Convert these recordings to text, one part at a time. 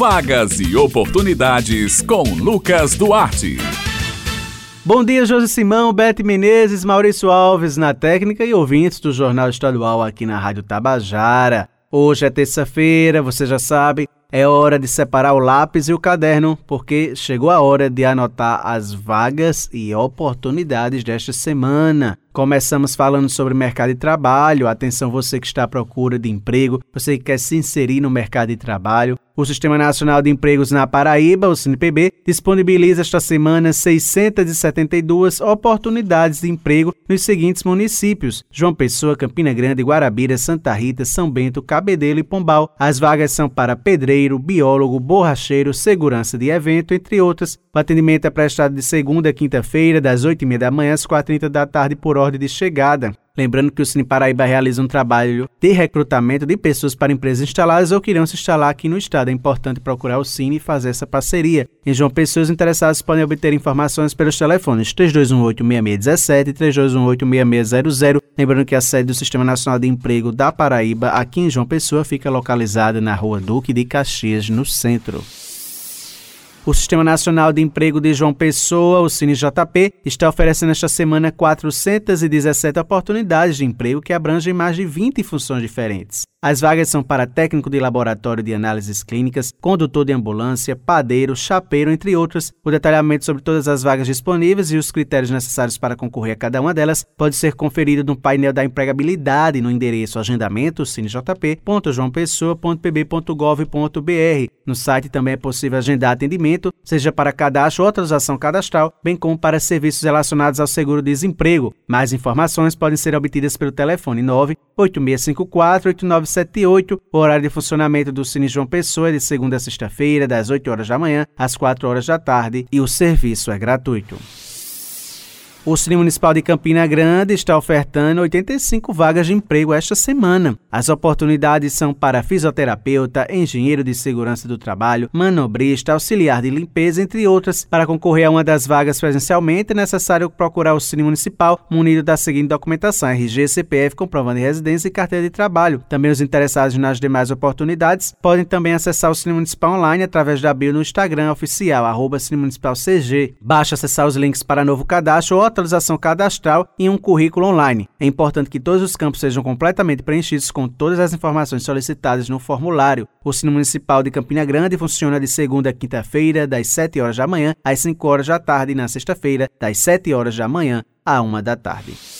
Vagas e oportunidades com Lucas Duarte. Bom dia, José Simão, Bete Menezes, Maurício Alves na técnica e ouvintes do Jornal Estadual aqui na Rádio Tabajara. Hoje é terça-feira, você já sabe, é hora de separar o lápis e o caderno, porque chegou a hora de anotar as vagas e oportunidades desta semana. Começamos falando sobre mercado de trabalho. Atenção, você que está à procura de emprego, você que quer se inserir no mercado de trabalho. O Sistema Nacional de Empregos na Paraíba, o SINPB, disponibiliza esta semana 672 oportunidades de emprego nos seguintes municípios: João Pessoa, Campina Grande, Guarabira, Santa Rita, São Bento, Cabedelo e Pombal. As vagas são para pedreiro, biólogo, borracheiro, segurança de evento, entre outras. O atendimento é prestado de segunda a quinta-feira, das 8h30 da manhã às 4h30 da tarde, por ordem de chegada. Lembrando que o Cine Paraíba realiza um trabalho de recrutamento de pessoas para empresas instaladas ou que irão se instalar aqui no estado. É importante procurar o Cine e fazer essa parceria. Em João Pessoas, interessados podem obter informações pelos telefones 3218-6617 e 3218-6600. Lembrando que a sede do Sistema Nacional de Emprego da Paraíba, aqui em João Pessoa, fica localizada na rua Duque de Caxias, no centro. O Sistema Nacional de Emprego de João Pessoa, o CineJP, está oferecendo esta semana 417 oportunidades de emprego que abrangem mais de 20 funções diferentes. As vagas são para técnico de laboratório de análises clínicas, condutor de ambulância, padeiro, chapeiro, entre outras. O detalhamento sobre todas as vagas disponíveis e os critérios necessários para concorrer a cada uma delas pode ser conferido no painel da empregabilidade no endereço agendamento cinejp.joaopessoa.pb.gov.br. No site também é possível agendar atendimento, seja para cadastro ou atualização cadastral, bem como para serviços relacionados ao seguro-desemprego. Mais informações podem ser obtidas pelo telefone 98654 89 78. O horário de funcionamento do Cine João Pessoa é de segunda a sexta-feira, das 8 horas da manhã às 4 horas da tarde, e o serviço é gratuito. O Cine Municipal de Campina Grande está ofertando 85 vagas de emprego esta semana. As oportunidades são para fisioterapeuta, engenheiro de segurança do trabalho, manobrista, auxiliar de limpeza, entre outras. Para concorrer a uma das vagas presencialmente, é necessário procurar o Cine Municipal munido da seguinte documentação: RG, CPF, comprovando de residência e carteira de trabalho. Também os interessados nas demais oportunidades podem também acessar o Cine Municipal online através da bio no Instagram oficial, arroba Cine Municipal CG. Basta acessar os links para novo cadastro ou atualização cadastral e um currículo online. É importante que todos os campos sejam completamente preenchidos com todas as informações solicitadas no formulário. O Cine Municipal de Campina Grande funciona de segunda a quinta-feira, das 7 horas da manhã às 5 horas da tarde, e na sexta-feira, das 7 horas da manhã à 1 da tarde.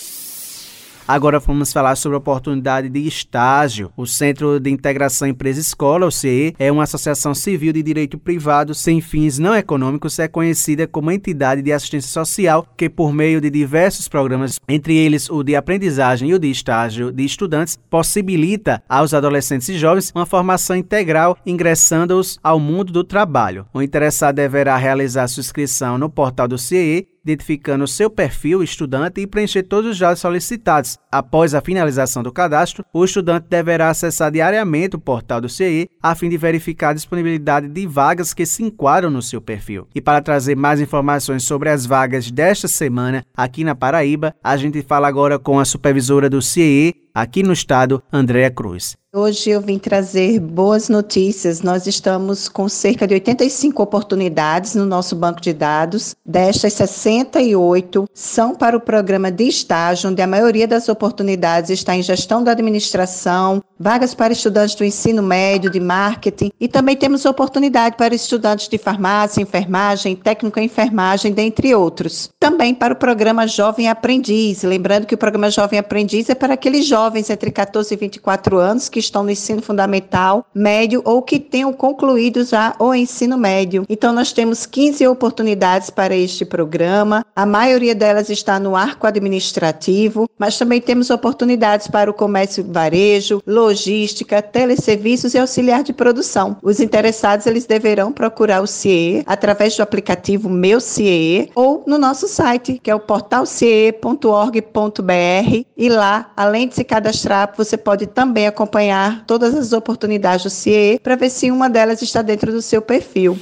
Agora vamos falar sobre a oportunidade de estágio. O Centro de Integração Empresa-Escola, o CE, é uma associação civil de direito privado sem fins não econômicos, é conhecida como entidade de assistência social que, por meio de diversos programas, entre eles o de aprendizagem e o de estágio de estudantes, possibilita aos adolescentes e jovens uma formação integral, ingressando-os ao mundo do trabalho. O interessado deverá realizar sua inscrição no portal do CIE identificando seu perfil estudante e preencher todos os dados solicitados. Após a finalização do cadastro, o estudante deverá acessar diariamente o portal do CI a fim de verificar a disponibilidade de vagas que se enquadram no seu perfil. E para trazer mais informações sobre as vagas desta semana aqui na Paraíba, a gente fala agora com a supervisora do CIE aqui no estado, Andréa Cruz. Hoje eu vim trazer boas notícias. Nós estamos com cerca de 85 oportunidades no nosso banco de dados. Destas, 68 são para o programa de estágio, onde a maioria das oportunidades está em gestão da administração, vagas para estudantes do ensino médio, de marketing, e também temos oportunidade para estudantes de farmácia, enfermagem, técnico em enfermagem, dentre outros. Também para o programa Jovem Aprendiz. Lembrando que o programa Jovem Aprendiz é para aqueles jovens entre 14 e 24 anos que estão no ensino fundamental, médio ou que tenham concluído já o ensino médio. Então, nós temos 15 oportunidades para este programa. A maioria delas está no arco administrativo, mas também temos oportunidades para o comércio varejo, logística, teleserviços e auxiliar de produção. Os interessados eles deverão procurar o CIE através do aplicativo Meu CIE ou no nosso site, que é o portalcie.org.br e lá, além de se cadastrar, você pode também acompanhar todas as oportunidades do CIE para ver se uma delas está dentro do seu perfil.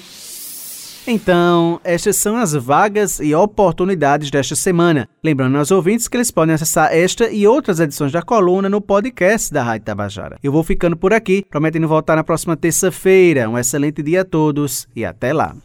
Então, estas são as vagas e oportunidades desta semana. Lembrando aos ouvintes que eles podem acessar esta e outras edições da coluna no podcast da Rádio Tabajara. Eu vou ficando por aqui, prometendo voltar na próxima terça-feira. Um excelente dia a todos e até lá.